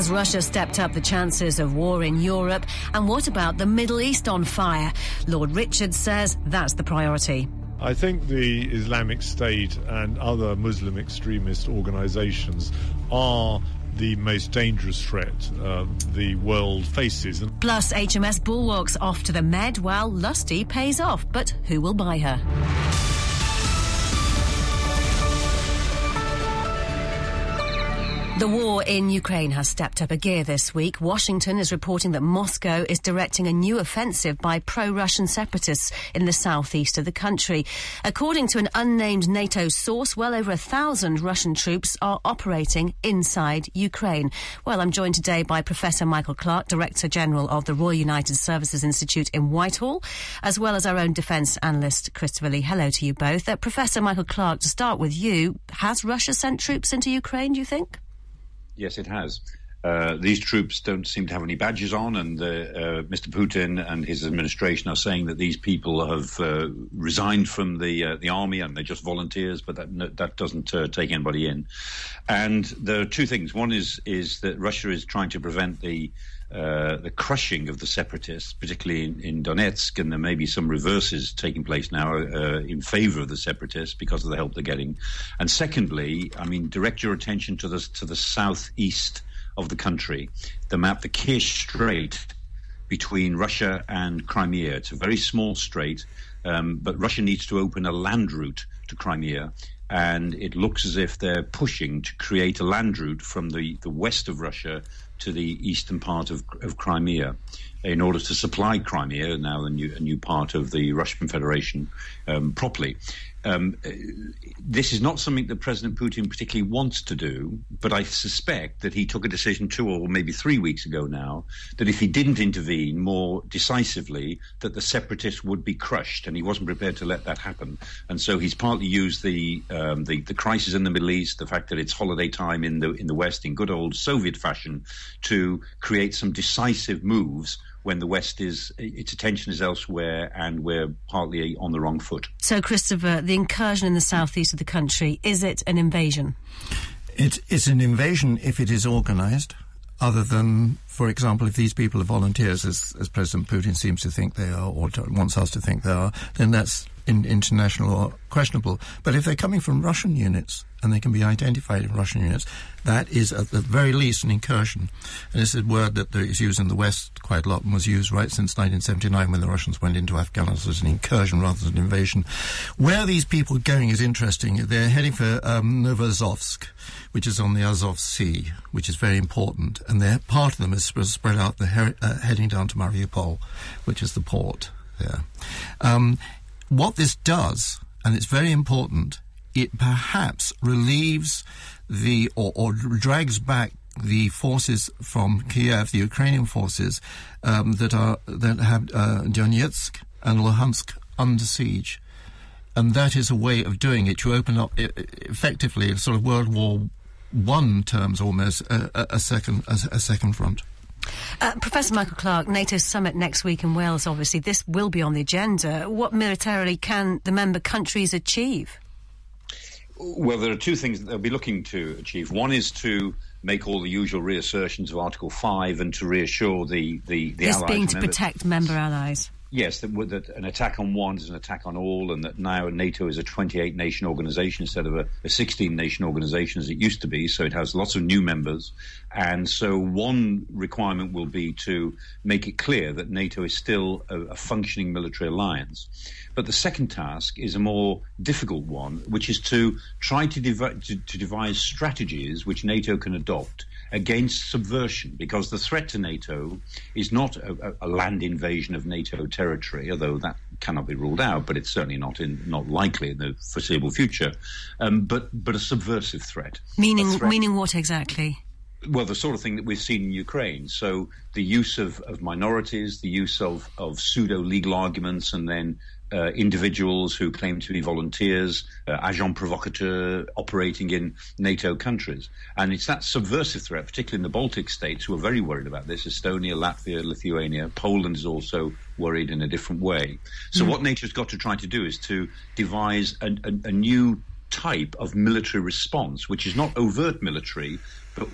Has Russia stepped up the chances of war in Europe? And what about the Middle East on fire? Lord Richard says that's the priority. I think the Islamic State and other Muslim extremist organizations are the most dangerous threat uh, the world faces. Plus, HMS Bulwark's off to the Med while Lusty pays off. But who will buy her? The war in Ukraine has stepped up a gear this week. Washington is reporting that Moscow is directing a new offensive by pro-Russian separatists in the southeast of the country. According to an unnamed NATO source, well over a thousand Russian troops are operating inside Ukraine. Well, I'm joined today by Professor Michael Clarke, Director General of the Royal United Services Institute in Whitehall, as well as our own defence analyst, Christopher Lee. Hello to you both. Uh, Professor Michael Clarke, to start with you, has Russia sent troops into Ukraine, do you think? Yes, it has. Uh, these troops don't seem to have any badges on, and uh, Mr. Putin and his administration are saying that these people have uh, resigned from the uh, the army and they're just volunteers, but that that doesn't uh, take anybody in. And there are two things. One is is that Russia is trying to prevent the the crushing of the separatists, particularly in, in, Donetsk, and there may be some reverses taking place now in favor of the separatists because of the help they're getting. And secondly, I mean, direct your attention to the to the southeast of the country, the map, the Kerch Strait between Russia and Crimea. It's a very small strait, um, but Russia needs to open a land route to Crimea. And it looks as if they're pushing to create a land route from the, the west of Russia to the eastern part of, of Crimea in order to supply Crimea, now a new, a new part of the Russian Federation, um, properly. Um, this is not something that President Putin particularly wants to do, but I suspect that he took a decision two or maybe three weeks ago now that if he didn't intervene more decisively, that the separatists would be crushed, and he wasn't prepared to let that happen. And so he's partly used the um, the, the crisis in the Middle East, the fact that it's holiday time in the in the West, in good old Soviet fashion, to create some decisive moves when the West is its attention is elsewhere and we're partly on the wrong foot. So, Christopher, the incursion in the southeast of the country is it an invasion? It, it's an invasion if it is organised. Other than, for example, if these people are volunteers, as, as President Putin seems to think they are, or wants us to think they are, then that's in, international or questionable. But if they're coming from Russian units, and they can be identified in Russian units, that is at the very least an incursion. And it's a word that is used in the West quite a lot and was used right since 1979 when the Russians went into Afghanistan as an incursion rather than an invasion. Where these people are going is interesting. They're heading for um, Novoazovsk, which is on the Azov Sea, which is very important. And they're, part of them is spread out, they're uh, heading down to Mariupol, which is the port there. Um, what this does, and it's very important, it perhaps relieves the or, or drags back the forces from Kiev, the Ukrainian forces um, that are that have uh, Donetsk and Luhansk under siege, and that is a way of doing it. You open up effectively sort of World War One terms almost a, a second a, a second front. Uh, Professor Michael Clarke, NATO summit next week in Wales. Obviously, this will be on the agenda. What militarily can the member countries achieve? Well, there are two things that they'll be looking to achieve. One is to make all the usual reassertions of Article 5 and to reassure the, the, the this being to protect member allies. Yes, that, that, an attack on one is an attack on all, and that now NATO is a 28 nation organization instead of a, a 16 nation organization as it used to be. So it has lots of new members. And so one requirement will be to make it clear that NATO is still a, a functioning military alliance. But the second task is a more difficult one, which is to try to, to, to devise strategies which NATO can adopt against subversion, because the threat to NATO is not a, a, land invasion of NATO territory, although that cannot be ruled out, but it's certainly not in, not likely in the foreseeable future. Um, but but a subversive threat. Meaning threat, meaning what exactly? Well, the sort of thing that we've seen in Ukraine. So the use of, of minorities, the use of, of pseudo legal arguments, and then uh, individuals who claim to be volunteers, uh, agents provocateurs, operating in NATO countries. And it's that subversive threat, particularly in the Baltic states, who are very worried about this Estonia, Latvia, Lithuania. Poland is also worried in a different way. So, mm. what NATO's got to try to do is to devise a, a, a new type of military response, which is not overt military,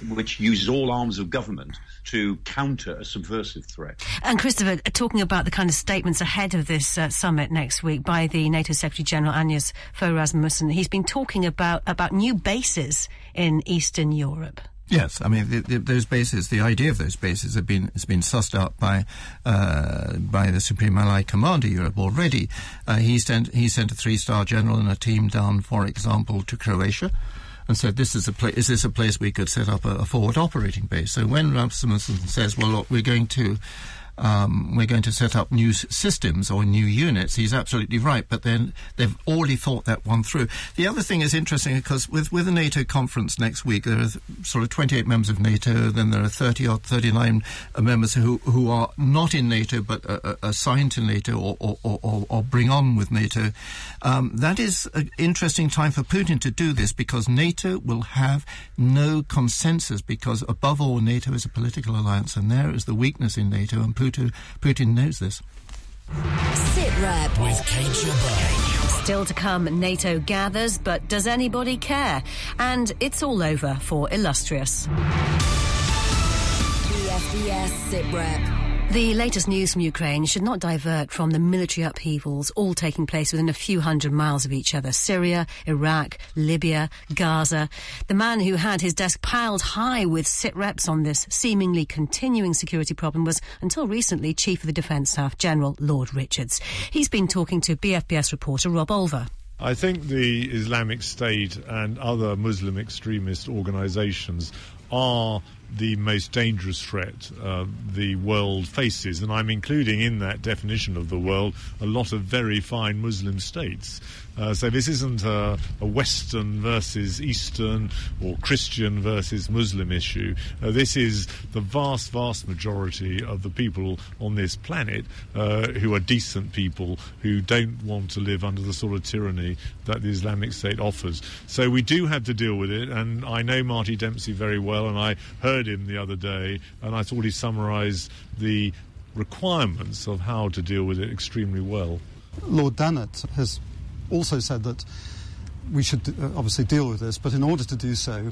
which uses all arms of government to counter a subversive threat. And Christopher, talking about the kind of statements ahead of this uh, summit next week by the NATO Secretary General Anders Fogh Rasmussen, he's been talking about about new bases in Eastern Europe. Yes, I mean the, the, those bases. The idea of those bases have been has been sussed out by uh, by the Supreme Allied Commander Europe already. Uh, he sent he sent a three star general and a team down, for example, to Croatia and said, "This is a place. Is this a place we could set up a, a forward operating base?" So when Rasmussen says, "Well, look, we're going to um, we're going to set up new systems or new units. He's absolutely right, but then they've already thought that one through. The other thing is interesting because with, with the NATO conference next week, there are sort of 28 members of NATO, then there are 30 or 39 members who, who are not in NATO but uh, assigned to NATO or, or, or, or, bring on with NATO. Um, that is an interesting time for Putin to do this because NATO will have no consensus because above all, NATO is a political alliance and there is the weakness in NATO and Putin Putin, Putin knows this. Sit rep with Kate Still to come, NATO gathers, but does anybody care? And it's all over for Illustrious. BFBS Sit Rep. The latest news from Ukraine should not divert from the military upheavals all taking place within a few hundred miles of each other. Syria, Iraq, Libya, Gaza. The man who had his desk piled high with sit reps on this seemingly continuing security problem was, until recently, Chief of the Defence Staff General Lord Richards. He's been talking to BFBS reporter Rob Olver. I think the Islamic State and other Muslim extremist organisations are the most dangerous threat uh, the world faces. And I'm including in that definition of the world a lot of very fine Muslim states. Uh, so this isn't a, a, Western versus Eastern or Christian versus Muslim issue. Uh, this is the vast, vast majority of the people on this planet uh, who are decent people who don't want to live under the sort of tyranny that the Islamic State offers. So we do have to deal with it, and I know Marty Dempsey very well, and I heard him the other day, and I thought he summarised the requirements of how to deal with it extremely well. Lord Dannatt has also said that we should uh, obviously deal with this, but in order to do so,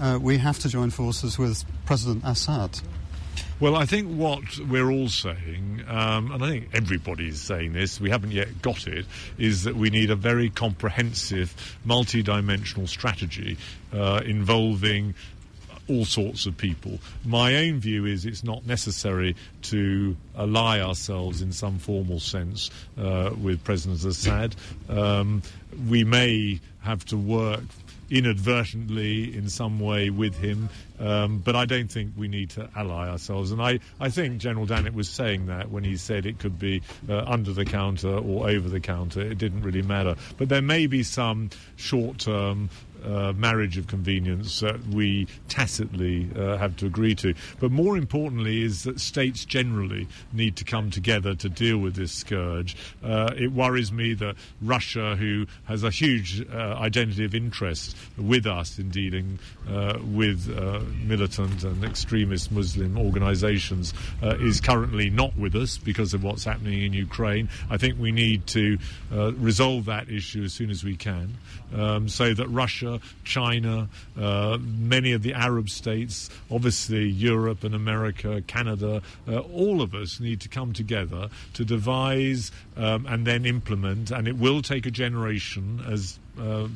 uh, we have to join forces with President Assad. Well, I think what we're all saying, um, and I think everybody's saying this, we haven't yet got it, is that we need a very comprehensive, multi-dimensional strategy uh, involving all sorts of people. My own view is it's not necessary to ally ourselves in some formal sense uh, with President Assad. Um, we may have to work inadvertently in some way with him. Um, but I don't think we need to ally ourselves. And I, I think General Dannatt was saying that when he said it could be uh, under the counter or over the counter. It didn't really matter. But there may be some short term uh, marriage of convenience that we tacitly uh, have to agree to. But more importantly, is that states generally need to come together to deal with this scourge. Uh, it worries me that Russia, who has a huge uh, identity of interest with us in dealing uh, with uh, militant and extremist Muslim organizations, is currently not with us because of what's happening in Ukraine. I think we need to resolve that issue as soon as we can um, so that Russia China, uh, many of the Arab states, obviously Europe and America, Canada, uh, all of us need to come together to devise um, and then implement, and it will take a generation, as uh,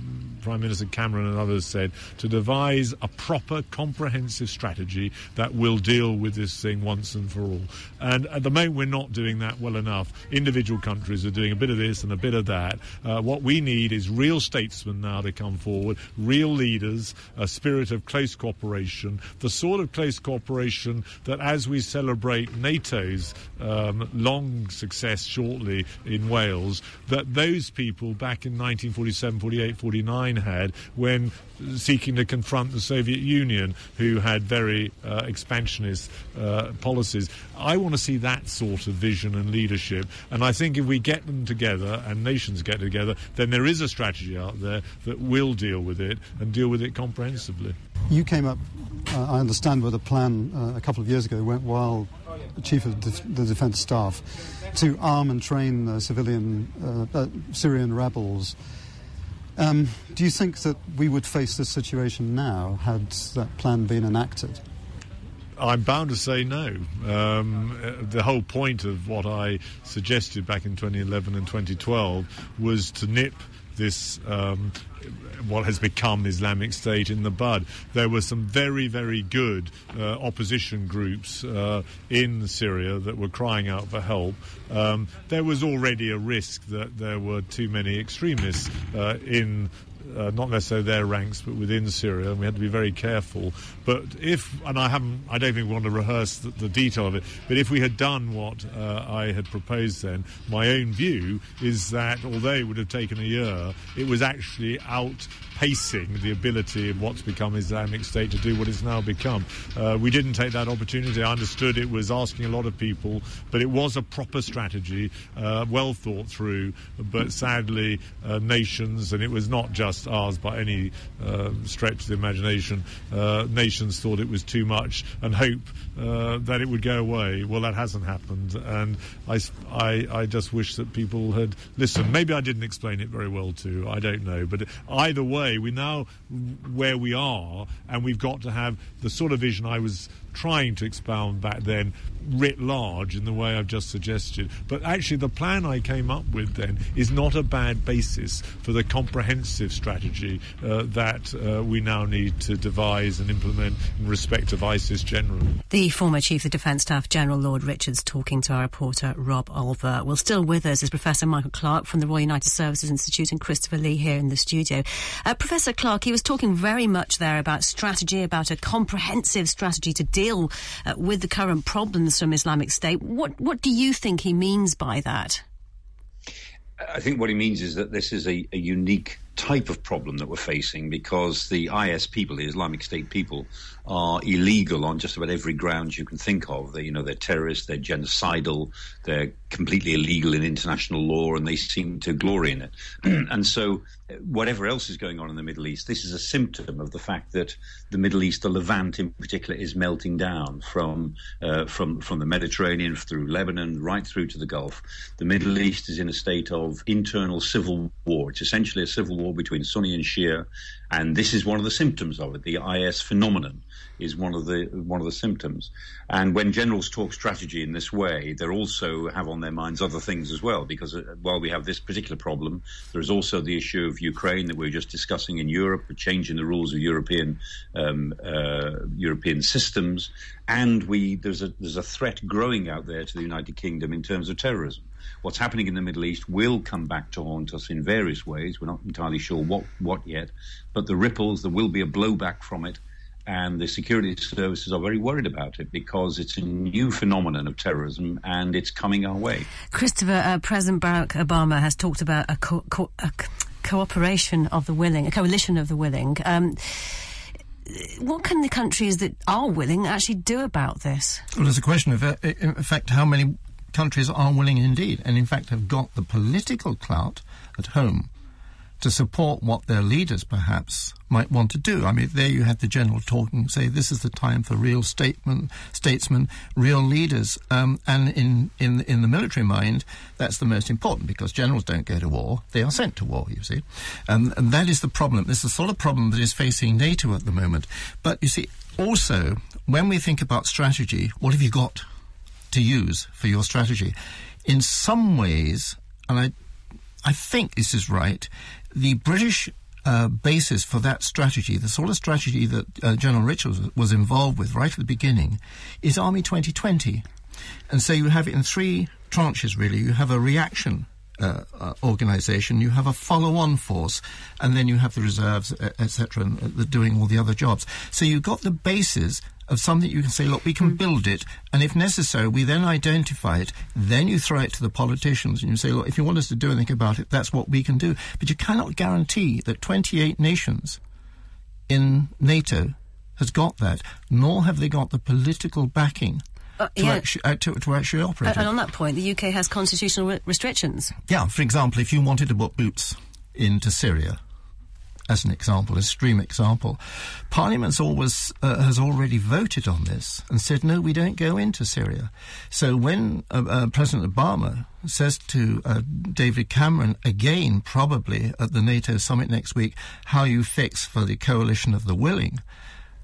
Prime Minister Cameron and others said, to devise a proper, comprehensive strategy that will deal with this thing once and for all. And at the moment, we're not doing that well enough. Individual countries are doing a bit of this and a bit of that. Uh, what we need is real statesmen now to come forward, real leaders, a spirit of close cooperation, the sort of close cooperation that as we celebrate NATO's um, long success shortly in Wales, that those people back in 1947 1948 49 had when seeking to confront the Soviet Union, who had very uh, expansionist uh, policies. I want to see that sort of vision and leadership. And I think if we get them together and nations get together, then there is a strategy out there that will deal with it and deal with it comprehensively. You came up, uh, I understand, with a plan uh, a couple of years ago went while the chief of the defence staff to arm and train uh, civilian uh, uh, Syrian rebels. Um, do you think that we would face this situation now had that plan been enacted? I'm bound to say no. Um, the whole point of what I suggested back in 2011 and 2012 was to nip this um, what has become Islamic State in the bud. There were some very, very good uh, opposition groups uh, in Syria that were crying out for help. Um, there was already a risk that there were too many extremists uh, in uh, not necessarily their ranks, but within Syria, and we had to be very careful. But if, and I haven't, I don't even want to rehearse the, the detail of it, but if we had done what uh, I had proposed then, my own view is that although it would have taken a year, it was actually outpacing the ability of what's become Islamic State to do what it's now become. Uh, we didn't take that opportunity. I understood it was asking a lot of people, but it was a proper strategy, uh, well thought through, but sadly, uh, nations, and it was not just ours by any uh, stretch of the imagination. Uh, nations thought it was too much and hope uh, that it would go away. Well, that hasn't happened, and I, I, I just wish that people had listened. Maybe I didn't explain it very well too. I don't know, but either way, we now where we are, and we've got to have the sort of vision I was trying to expound back then writ large in the way I've just suggested. But actually, the plan I came up with then is not a bad basis for the comprehensive strategy uh, that uh, we now need to devise and implement in respect of ISIS generally. The former Chief of Defence Staff General Lord Richards talking to our reporter Rob Olver. Well, still with us is Professor Michael Clarke from the Royal United Services Institute and Christopher Lee here in the studio. Uh, Professor Clarke, he was talking very much there about strategy, about a comprehensive strategy to deal uh, with the current problems from Islamic State. What, what do you think he means by that? I think what he means is that this is a, a, unique type of problem that we're facing because the IS people, the Islamic State people, are illegal on just about every ground you can think of. They, you know, they're terrorists, they're genocidal, they're completely illegal in international law, and they seem to glory in it. and so, whatever else is going on in the Middle East, this is a symptom of the fact that the Middle East, the Levant in particular, is melting down from uh, from from the Mediterranean through Lebanon right through to the Gulf. The Middle East is in a state of internal civil war. It's essentially a civil war between Sunni and Shia, and this is one of the symptoms of it. The IS phenomenon is one of the one of the symptoms. And when generals talk strategy in this way, they also have on their minds other things as well. Because uh, while we have this particular problem, there is also the issue of Ukraine that we are just discussing in Europe, changing the rules of European um, uh, European systems, and we there's a there's a threat growing out there to the United Kingdom in terms of terrorism what's happening in the Middle East will come back to haunt us in various ways. We're not entirely sure what, what yet, but the ripples, there will be a blowback from it and the security services are very worried about it because it's a new phenomenon of terrorism and it's coming our way. Christopher, uh, President Barack Obama has talked about a, co- co- a cooperation of the willing, a coalition of the willing. Um, what can the countries that are willing actually do about this? Well, there's a question of, uh, in fact, how many countries are willing indeed, and in fact have got the political clout at home to support what their leaders perhaps might want to do. I mean, there you had the general talking, say this is the time for real statesmen, statesmen, real leaders. Um, and in, in, in the military mind, that's the most important because generals don't go to war, they are sent to war, you see. And, and that is the problem. This is the sort of problem that is facing NATO at the moment. But you see, also, when we think about strategy, what have you got to use for your strategy? In some ways, and I I think this is right, the British uh, basis for that strategy, the sort of strategy that uh, General Richards was involved with right at the beginning, is Army 2020. And so you have it in three tranches, really. You have a reaction uh, uh, organization, you have a follow-on force, and then you have the reserves, etc., and uh, doing all the other jobs. So you've got the basis of something you can say, look, we can mm. build it, and if necessary, we then identify it. Then you throw it to the politicians, and you say, look, if you want us to do anything about it, that's what we can do. But you cannot guarantee that 28 nations in NATO has got that, nor have they got the political backing. Uh, to, yeah. actually, uh, to, to, actually operate. And on that point, the UK has constitutional re- restrictions. Yeah, for example, if you wanted to put boots into Syria, as an example, a extreme example. Parliament's always uh, has already voted on this and said no, we don't go into Syria. So when uh, uh, President Obama says to uh, David Cameron again, probably at the NATO summit next week, how you fix for the coalition of the willing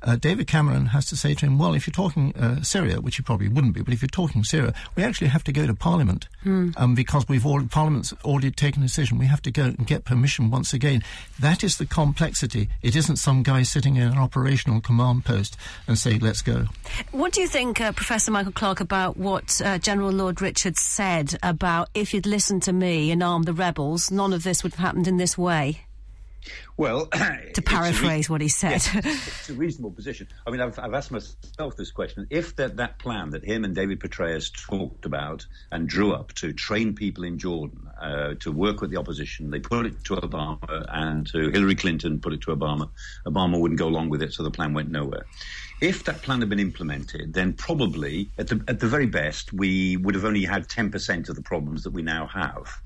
uh, David Cameron has to say to him, well, if you're talking uh, Syria, which you probably wouldn't be, but if you're talking Syria, we actually have to go to Parliament mm. um, because we've all, Parliament's already taken a decision. We have to go and get permission once again. That is the complexity. It isn't some guy sitting in an operational command post and say, let's go. What do you think, uh, Professor Michael Clarke, about what uh, General Lord Richards said about if you'd listened to me and armed the rebels, none of this would have happened in this way? Well, to paraphrase re- what he said, yes, it's a reasonable position. I mean, I've, I've asked myself this question: If that that plan that him and David Petraeus talked about and drew up to train people in Jordan uh, to work with the opposition, they put it to Obama and to Hillary Clinton, put it to Obama. Obama wouldn't go along with it, so the plan went nowhere. If that plan had been implemented, then probably, at the, at the very best, we would have only had 10% of the problems that we now have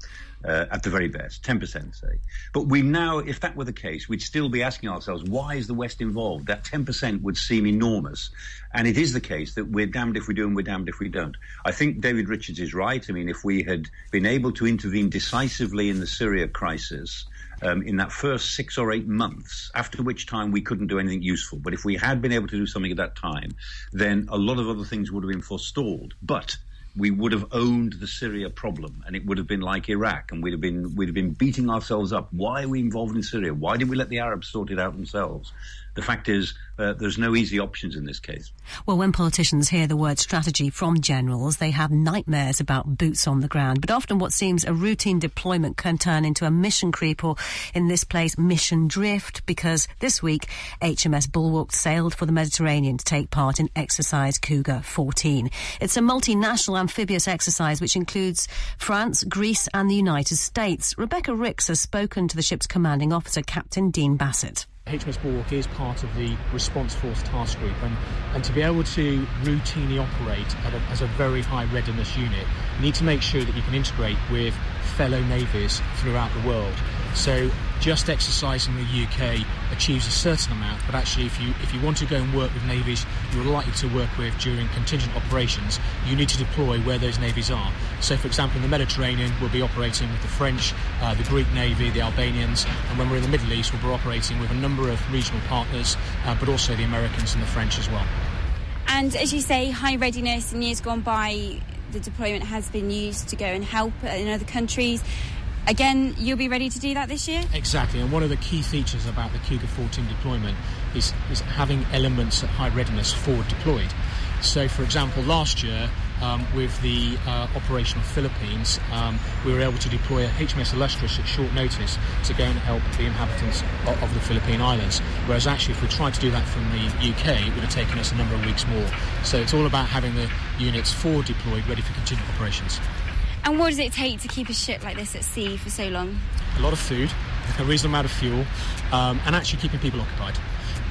uh, at the very best, 10%, say. But we now, if that were the case, we'd still be asking ourselves, why is the West involved? That 10% would seem enormous. And it is the case that we're damned if we do and we're damned if we don't. I think David Richards is right. I mean, if we had been able to intervene decisively in the Syria crisis, um, in that first six or eight months, after which time we couldn't do anything useful. But if we had been able to do something at that time, then a lot of other things would have been forestalled. But we would have owned the Syria problem, and it would have been like Iraq, and we'd have been we'd have been beating ourselves up. Why are we involved in Syria? Why did we let the Arabs sort it out themselves? The fact is, uh, there's no easy options in this case. Well, when politicians hear the word strategy from generals, they have nightmares about boots on the ground. But often what seems a routine deployment can turn into a mission creep or, in this place, mission drift, because this week HMS Bulwark sailed for the Mediterranean to take part in Exercise Cougar 14. It's a multinational amphibious exercise which includes France, Greece, and the United States. Rebecca Ricks has spoken to the ship's commanding officer, Captain Dean Bassett. HMS Bulwark is part of the Response Force Task Group, and, and to be able to routinely operate a, as a very high readiness unit, you need to make sure that you can integrate with fellow navies throughout the world. So just exercising the UK achieves a certain amount, but actually, if you if you want to go and work with navies you're likely to work with during contingent operations, you need to deploy where those navies are. So, for example, in the Mediterranean, we'll be operating with the French, uh, the Greek Navy, the Albanians, and when we're in the Middle East, we'll be operating with a number of regional partners, uh, but also the Americans and the French as well. And as you say, high readiness in years gone by, the deployment has been used to go and help in other countries. Again, you'll be ready to do that this year? Exactly, and one of the key features about the Cougar 14 deployment is, is having elements at high readiness forward deployed. So, for example, last year um, with the uh, operational Philippines, um, we were able to deploy a HMS Illustrious at short notice to go and help the inhabitants of, of the Philippine Islands. Whereas, actually, if we tried to do that from the UK, it would have taken us a number of weeks more. So, it's all about having the units forward deployed, ready for continued operations. And what does it take to keep a ship like this at sea for so long? A lot of food, a reasonable amount of fuel, um, and actually keeping people occupied.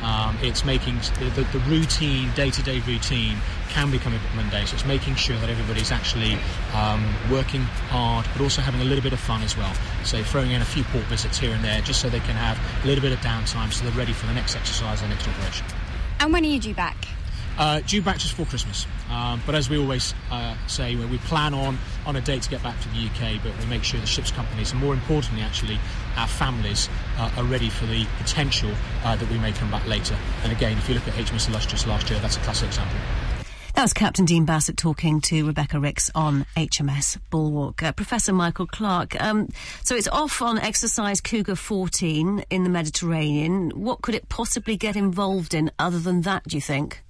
Um, it's making the, the, the routine, day-to-day routine can become a bit mundane. So it's making sure that everybody's actually um, working hard, but also having a little bit of fun as well. So throwing in a few port visits here and there, just so they can have a little bit of downtime, so they're ready for the next exercise or next operation. And when are you due back? Uh, due back just before Christmas. Um, but as we always uh, say, we plan on, on a date to get back to the UK, but we make sure the ship's companies, and more importantly, actually, our families uh, are ready for the potential uh, that we may come back later. And again, if you look at HMS Illustrious last year, that's a classic example. That was Captain Dean Bassett talking to Rebecca Ricks on HMS Bulwark. Uh, Professor Michael Clarke, um, so it's off on exercise Cougar 14 in the Mediterranean. What could it possibly get involved in other than that, do you think?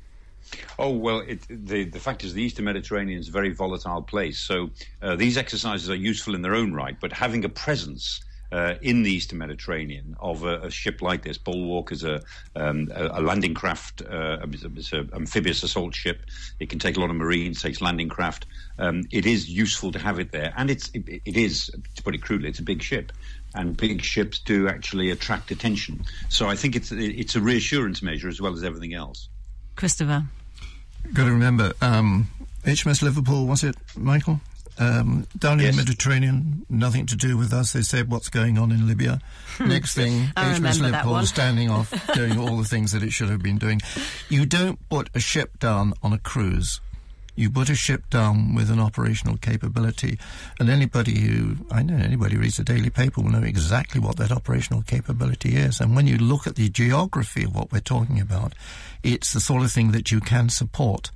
Oh well, it, the the fact is the Eastern Mediterranean is a very volatile place. So uh, these exercises are useful in their own right, but having a presence uh, in the Eastern Mediterranean of a, a, ship like this. Bulwark is a, um, a, a landing craft, uh, it's an amphibious assault ship. It can take a lot of marines, takes landing craft. Um, it is useful to have it there, and it's it, it is to put it crudely, it's a big ship. And big ships do actually attract attention. So I think it's it's a reassurance measure as well as everything else. Christopher. Got to remember, um, HMS Liverpool, was it, Michael? Um, down yes. in the Mediterranean, nothing to do with us. They said what's going on in Libya. Hmm. Next thing, HMS Liverpool standing off, doing all the things that it should have been doing. You don't put a ship down on a cruise. You put a ship down with an operational capability, and anybody who I know anybody who reads the daily paper will know exactly what that operational capability is. And when you look at the geography of what we're talking about, it's the sort of thing that you can support,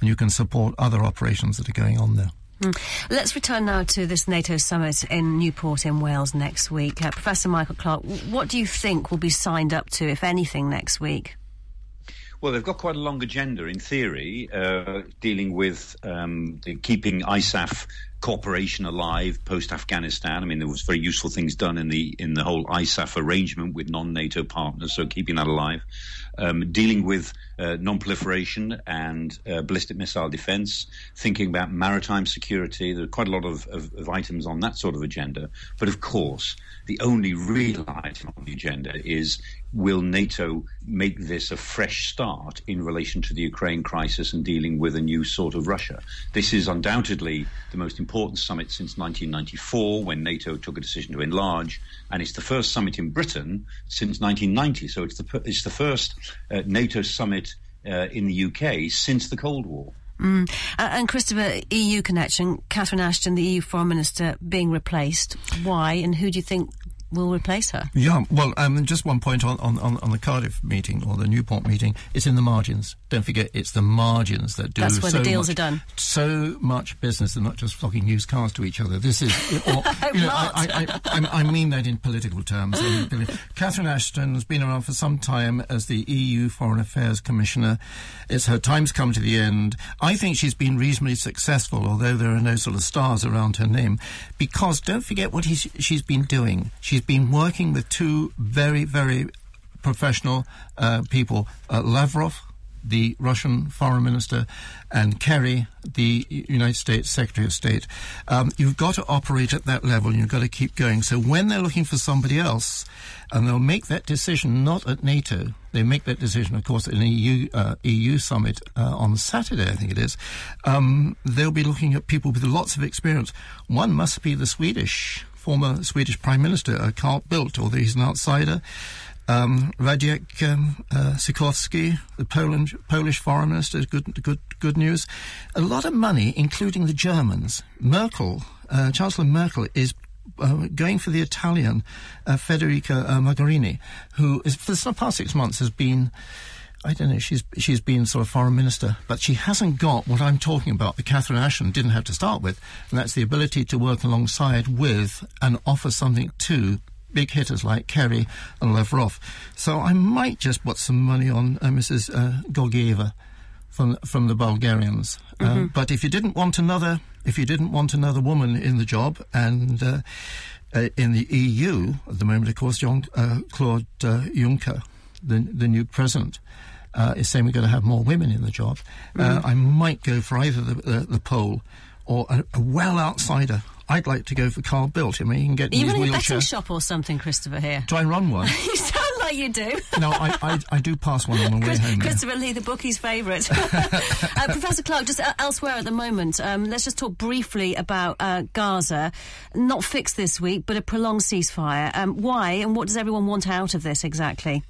and you can support other operations that are going on there. Mm. Let's return now to this NATO summit in Newport in Wales next week. Uh, Professor Michael Clarke, what do you think will be signed up to, if anything, next week? Well, they've got quite a long agenda in theory, uh, dealing with um, keeping ISAF cooperation alive post Afghanistan. I mean, there was very useful things done in the in the whole ISAF arrangement with non-NATO partners, so keeping that alive. Um, dealing with uh, non-proliferation and uh, ballistic missile defense, thinking about maritime security. There are quite a lot of, of, of, items on that sort of agenda. But of course, the only real item on the agenda is will NATO make this a fresh start in relation to the Ukraine crisis and dealing with a new sort of Russia? This is undoubtedly the most important summit since 1994 when NATO took a decision to enlarge, and it's the first summit in Britain since 1990. So it's the, it's the first uh, NATO summit uh, in the UK since the Cold War. Mm. Uh, and Christopher, EU connection, Catherine Ashton, the EU Foreign Minister, being replaced. Why and who do you think will replace her. Yeah, well, um, just one point on, on, on, the Cardiff meeting or the Newport meeting. It's in the margins. Don't forget, it's the margins that do. That's where so the deals much, are done. So much business. They're not just flocking used cars to each other. This is, or, know, I, I, I, I, mean that in political terms. Catherine Ashton has been around for some time as the EU Foreign Affairs Commissioner. It's her time's come to the end. I think she's been reasonably successful, although there are no sort of stars around her name, because don't forget what she's been doing. She's He's been working with two very, very professional uh, people, uh, Lavrov, the Russian foreign minister, and Kerry, the United States Secretary of State. Um, you've got to operate at that level. and You've got to keep going. So when they're looking for somebody else, and they'll make that decision not at NATO, they make that decision, of course, in an EU, uh, EU summit uh, on Saturday, I think it is. Um, they'll be looking at people with lots of experience. One must be the Swedish former Swedish Prime Minister, uh, Carl Bildt, although he's an outsider. Um, Radek um, uh, Sikorski, the Poland, Polish foreign minister, good, good, good news. A lot of money, including the Germans. Merkel, uh, Chancellor Merkel, is uh, going for the Italian uh, Federica uh, Mogherini, who is, for the past six months has been I don't know. She's she's been sort of foreign minister, but she hasn't got what I'm talking about. The Catherine Ashton didn't have to start with, and that's the ability to work alongside with and offer something to big hitters like Kerry and Lavrov. So I might just put some money on uh, Mrs. Uh, Georgieva from from the Bulgarians. Uh, mm-hmm. but if you didn't want another, if you didn't want another woman in the job, and uh, uh, in the EU at the moment, of course, Jean, uh, Claude Juncker, the the new president uh, is saying we're going to have more women in the job, mm. I might go for either the, the, the pole or a, a, well outsider. I'd like to go for Carl Bildt. I mean, you can get you a betting shop or something, Christopher? Here, do I run one? you sound like you do. no, I, I, I, do pass one on my way home. Christopher Lee, the bookie's favourite. uh, Professor Clarke, just uh, elsewhere at the moment, um, let's just talk briefly about uh, Gaza. Not fixed this week, but a prolonged ceasefire. Um, why, and what does everyone want out of this exactly?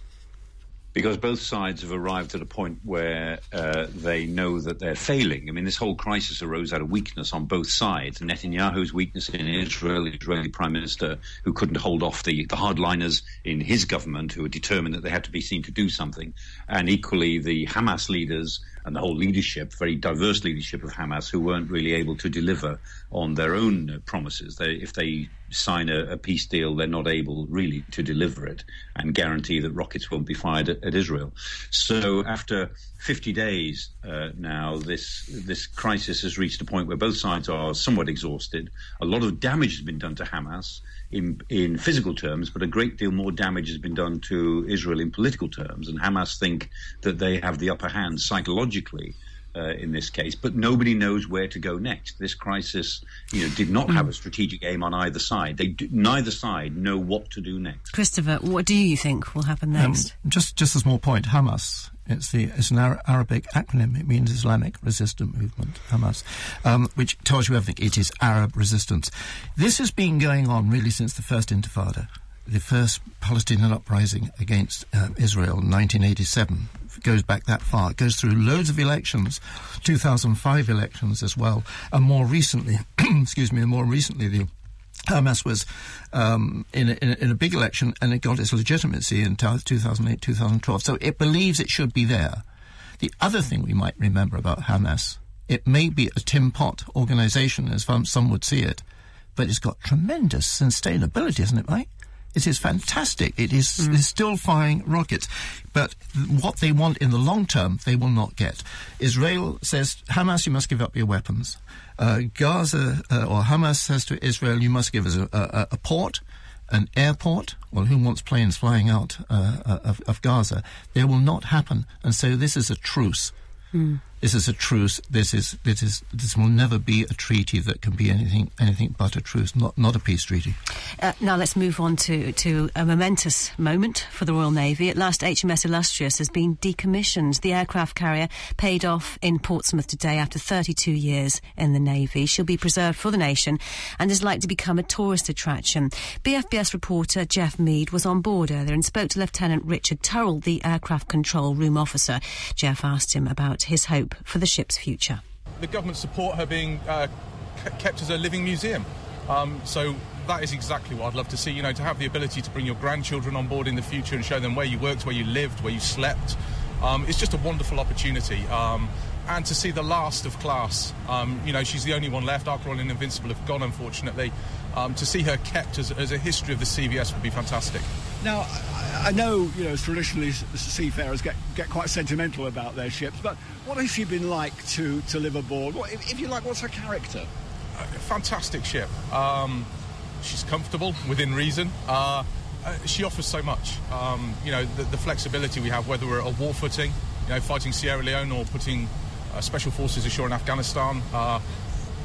Because both sides have arrived at a point where uh, they know that they're failing. I mean, this whole crisis arose out of weakness on both sides. Netanyahu's weakness in Israel, the Israeli prime minister, who couldn't hold off the, the hardliners in his government, who were determined that they had to be seen to do something, and equally the Hamas leaders and the whole leadership, very diverse leadership of Hamas, who weren't really able to deliver on their own promises. They, if they sign a, a, peace deal, they're not able really to deliver it and guarantee that rockets won't be fired at, at Israel. So after 50 days uh, now, this this crisis has reached a point where both sides are somewhat exhausted. A lot of damage has been done to Hamas in in physical terms, but a great deal more damage has been done to Israel in political terms. And Hamas think that they have the upper hand psychologically uh, in this case, but nobody knows where to go next. This crisis, you know, did not have a strategic aim on either side. They do, neither side know what to do next. Christopher, what do you think will happen um, next? Um, just, just a small point. Hamas. It's the it's an Arabic acronym. It means Islamic Resistance Movement, Hamas, um, which tells you everything. It is Arab resistance. This has been going on really since the first Intifada the first Palestinian uprising against uh, Israel in 1987 goes back that far. It goes through loads of elections, 2005 elections as well, and more recently, excuse me, more recently the Hamas was um, in, a, in, a, big election and it got its legitimacy in 2008, 2012. So it believes it should be there. The other thing we might remember about Hamas, it may be a Tim Pot organization, as some would see it, but it's got tremendous sustainability, isn't it, Mike? It is fantastic. It is mm. still firing rockets. But what they want in the long term, they will not get. Israel says, Hamas, you must give up your weapons. Uh, Gaza, uh, or Hamas says to Israel, you must give us a, a, a port, an airport. Well, who wants planes flying out uh, uh of, of, Gaza? They will not happen. And so this is a truce. Mm. This is a truce. This is this is this will never be a treaty that can be anything anything but a truce, not not a peace treaty. Uh, now let's move on to to a momentous moment for the Royal Navy. At last, HMS Illustrious has been decommissioned. The aircraft carrier paid off in Portsmouth today after 32 years in the Navy. She'll be preserved for the nation and is likely to become a tourist attraction. BFBS reporter Jeff Mead was on board earlier and spoke to Lieutenant Richard Turrell, the aircraft control room officer. Jeff asked him about his hope hope for the ship's future. The government support her being uh, kept as a living museum. Um, so that is exactly what I'd love to see. You know, to have the ability to bring your grandchildren on board in the future and show them where you worked, where you lived, where you slept. Um, it's just a wonderful opportunity. Um, and to see the last of class. Um, you know, she's the only one left. Ark Royal and Invincible have gone, unfortunately. Um, to see her kept as, as, a history of the CVS would be fantastic. Now, I, know, you know, traditionally seafarers get, get quite sentimental about their ships, but what has she been like to, to live aboard? What, if, if you like, what's her character? A fantastic ship. Um, she's comfortable within reason. Uh, uh, she offers so much. Um, you know, the, the, flexibility we have, whether we're at a war footing, you know, fighting Sierra Leone or putting uh, special forces ashore in Afghanistan, uh,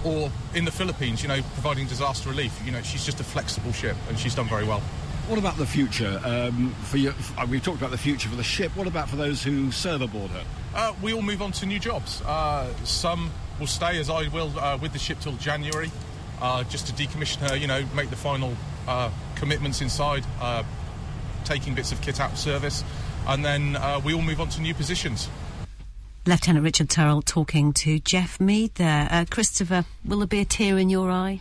or in the Philippines, you know, providing disaster relief. You know, she's just a flexible ship, and she's done very well. What about the future um, for you? Uh, we've talked about the future for the ship. What about for those who serve aboard her? Uh, we all move on to new jobs. Uh, some will stay, as I will, uh, with the ship till January, just to decommission her. You know, make the final commitments inside, taking bits of kit out of service, and then we all move on to new positions. Lieutenant Richard Turrell talking to Jeff Mead there. Uh, Christopher, will there be a tear in your eye?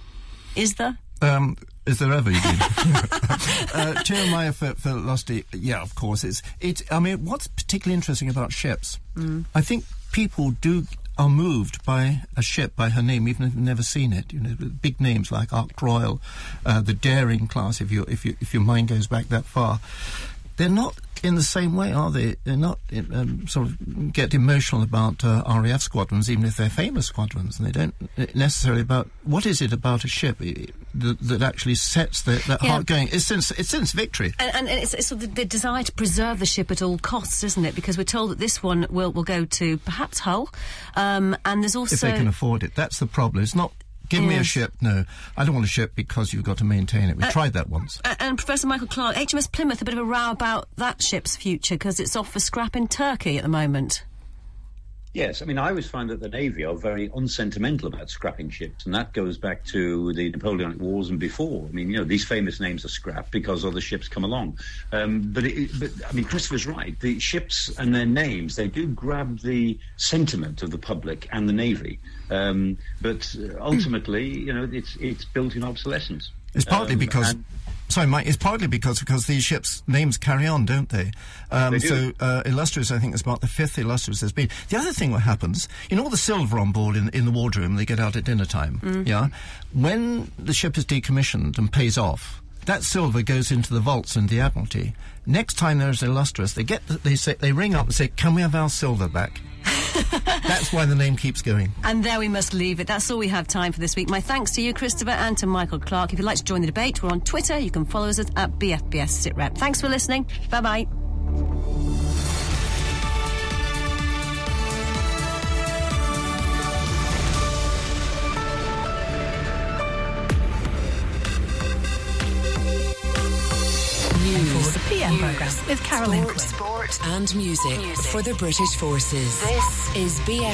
Is there? Um, is there ever, uh, tear in my eye for, for Lusty, yeah, of course. It's, it's, I mean, what's particularly interesting about ships, mm. I think people do are moved by a ship by her name, even if you've never seen it. You know, big names like Ark Royal, uh, the Daring class, if you if you if your mind goes back that far. They're not in the same way, are they? They're not um, sort of get emotional about uh, RAF squadrons, even if they're famous squadrons, and they don't necessarily about what is it about a ship that, that actually sets the, that yeah. heart going. It's since it's since victory, and, and it's, it's, sort of the desire to preserve the ship at all costs, isn't it? Because we're told that this one will will go to perhaps Hull, um, and there's also if they can afford it. That's the problem. It's not Give yes. me a ship. No, I don't want a ship because you've got to maintain it. We uh, tried that once. Uh, and Professor Michael Clarke, HMS Plymouth, a bit of a row about that ship's future because it's off for scrap in Turkey at the moment. Yes, I mean, I always find that the Navy are very unsentimental about scrapping ships, and that goes back to the Napoleonic Wars and before. I mean, you know, these famous names are scrapped because other ships come along. Um, but, it, but, I mean, Christopher's right. The ships and their names, they do grab the sentiment of the public and the Navy. Um, but ultimately, you know, it's, it's built in obsolescence. It's partly um, because Sorry, Mike. It's partly because because these ships' names carry on, don't they? Um, They do. So uh, illustrious, I think, is about the fifth illustrious there's been. The other thing that happens, you know, all the silver on board in in the wardroom they get out at dinner time. Yeah, when the ship is decommissioned and pays off. That silver goes into the vaults in the Admiralty. Next time there's illustrious, they get they say they ring up and say, "Can we have our silver back?" That's why the name keeps going. And there we must leave it. That's all we have time for this week. My thanks to you, Christopher, and to Michael Clarke. If you'd like to join the debate, we're on Twitter. You can follow us at, BFBS SitRep. Thanks for listening. Bye bye. PM programme with Carolyn Sport, sport and music, for the British forces. This is BF.